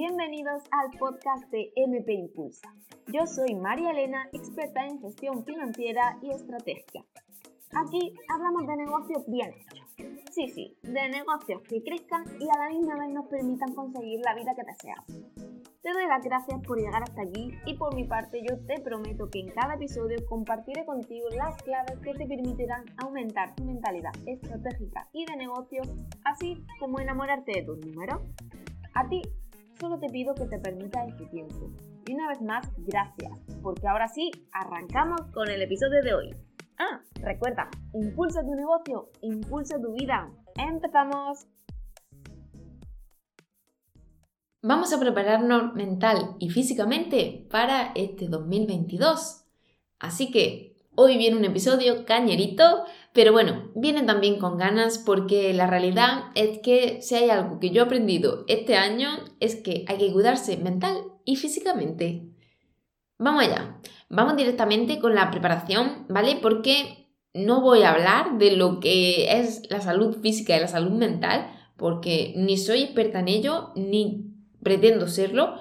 bienvenidos al podcast de MP Impulsa. Yo soy María Elena, experta en gestión financiera y estrategia. Aquí hablamos de negocios bien hechos. Sí, sí, de negocios que crezcan y a la misma vez nos permitan conseguir la vida que deseamos. Te doy las gracias por llegar hasta aquí y por mi parte yo te prometo que en cada episodio compartiré contigo las claves que te permitirán aumentar tu mentalidad estratégica y de negocios, así como enamorarte de tus números. A ti solo te pido que te permitas este tiempo. Y una vez más, gracias, porque ahora sí, arrancamos con el episodio de hoy. Ah, recuerda, impulsa tu negocio, impulsa tu vida. ¡Empezamos! Vamos a prepararnos mental y físicamente para este 2022. Así que hoy viene un episodio cañerito, pero bueno, viene también con ganas porque la realidad es que si hay algo que yo he aprendido este año es que hay que cuidarse mental y físicamente. Vamos allá. Vamos directamente con la preparación, ¿vale? Porque no voy a hablar de lo que es la salud física y la salud mental, porque ni soy experta en ello, ni pretendo serlo.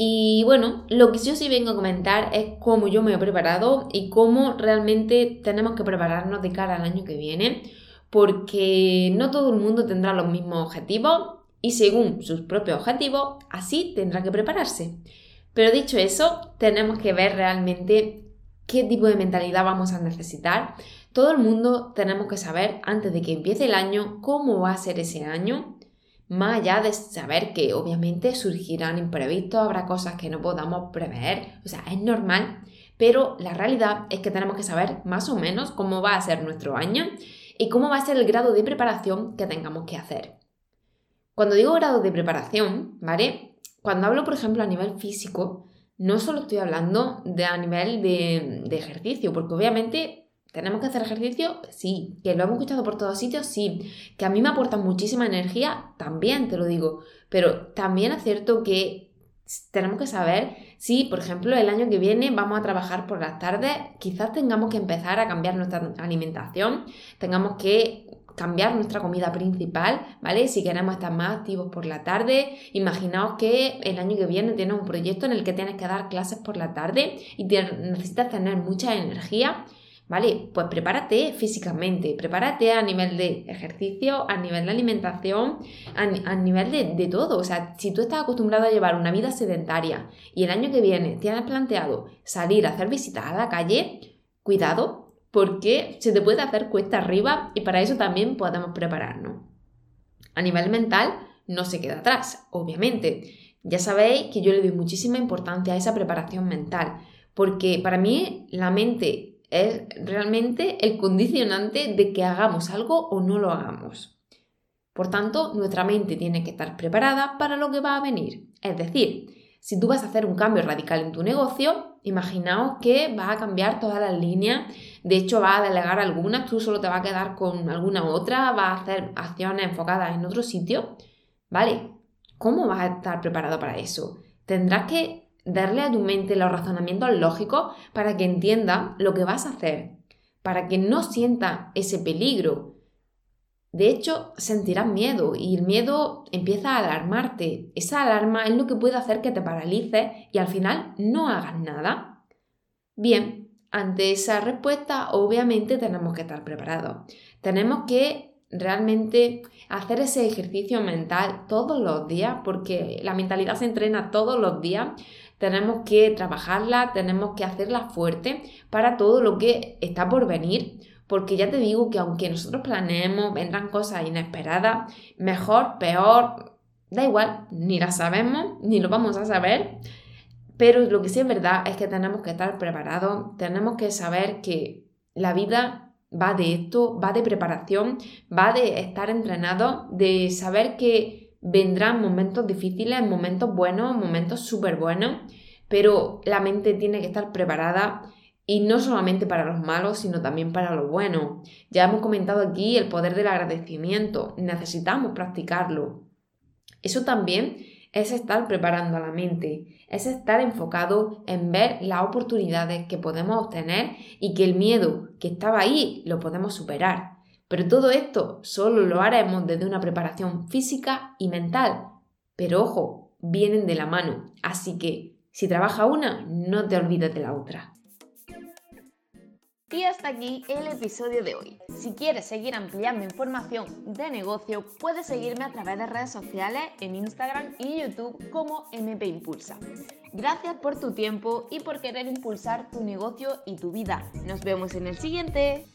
Y bueno, lo que yo sí vengo a comentar es cómo yo me he preparado y cómo realmente tenemos que prepararnos de cara al año que viene, porque no todo el mundo tendrá los mismos objetivos y según sus propios objetivos, así tendrá que prepararse. Pero dicho eso, tenemos que ver realmente qué tipo de mentalidad vamos a necesitar. Todo el mundo tenemos que saber antes de que empiece el año cómo va a ser ese año, más allá de saber que obviamente surgirán imprevistos, habrá cosas que no podamos prever, o sea, es normal, pero la realidad es que tenemos que saber más o menos cómo va a ser nuestro año y cómo va a ser el grado de preparación que tengamos que hacer. Cuando digo grado de preparación, ¿vale? Cuando hablo, por ejemplo, a nivel físico, no solo estoy hablando de a nivel de, ejercicio, porque obviamente tenemos que hacer ejercicio, sí, que lo hemos escuchado por todos sitios, sí, que a mí me aporta muchísima energía, también te lo digo, pero también es cierto que tenemos que saber si, por ejemplo, el año que viene vamos a trabajar por las tardes, quizás tengamos que empezar a cambiar nuestra alimentación, tengamos que cambiar nuestra comida principal, ¿vale? Si queremos estar más activos por la tarde, imaginaos que el año que viene tienes un proyecto en el que tienes que dar clases por la tarde y necesitas tener mucha energía, ¿vale? Pues prepárate físicamente, prepárate a nivel de ejercicio, a nivel de alimentación, a, nivel de, de, todo. O sea, si tú estás acostumbrado a llevar una vida sedentaria y el año que viene tienes planteado salir a hacer visitas a la calle, cuidado, porque se te puede hacer cuesta arriba y para eso también podemos prepararnos. A nivel mental, no se queda atrás, obviamente. Ya sabéis que yo le doy muchísima importancia a esa preparación mental, porque para mí la mente es realmente el condicionante de que hagamos algo o no lo hagamos. Por tanto, nuestra mente tiene que estar preparada para lo que va a venir. Es decir, si tú vas a hacer un cambio radical en tu negocio, imaginaos que vas a cambiar todas las líneas, de hecho vas a delegar algunas, tú solo te vas a quedar con alguna otra, vas a hacer acciones enfocadas en otro sitio, ¿vale? ¿Cómo vas a estar preparado para eso? Tendrás que darle a tu mente los razonamientos lógicos para que entienda lo que vas a hacer, para que no sienta ese peligro, de hecho, sentirás miedo y el miedo empieza a alarmarte. Esa alarma es lo que puede hacer que te paralices y al final no hagas nada. Bien, ante esa respuesta obviamente tenemos que estar preparados. Tenemos que realmente hacer ese ejercicio mental todos los días porque la mentalidad se entrena todos los días. Tenemos que trabajarla, tenemos que hacerla fuerte para todo lo que está por venir porque ya te digo que aunque nosotros planeemos, vendrán cosas inesperadas, mejor, peor, da igual, ni las sabemos, ni lo vamos a saber, pero lo que sí es verdad es que tenemos que estar preparados, tenemos que saber que la vida va de esto, va de preparación, va de estar entrenado, de saber que vendrán momentos difíciles, momentos buenos, momentos súper buenos, pero la mente tiene que estar preparada y no solamente para los malos, sino también para los buenos. Ya hemos comentado aquí el poder del agradecimiento. Necesitamos practicarlo. Eso también es estar preparando a la mente, es estar enfocado en ver las oportunidades que podemos obtener y que el miedo que estaba ahí lo podemos superar. Pero todo esto solo lo haremos desde una preparación física y mental. Pero ojo, vienen de la mano, así que si trabaja una, no te olvides de la otra. Y hasta aquí el episodio de hoy. Si quieres seguir ampliando información de negocio, puedes seguirme a través de redes sociales en Instagram y YouTube como MP Impulsa. Gracias por tu tiempo y por querer impulsar tu negocio y tu vida. Nos vemos en el siguiente.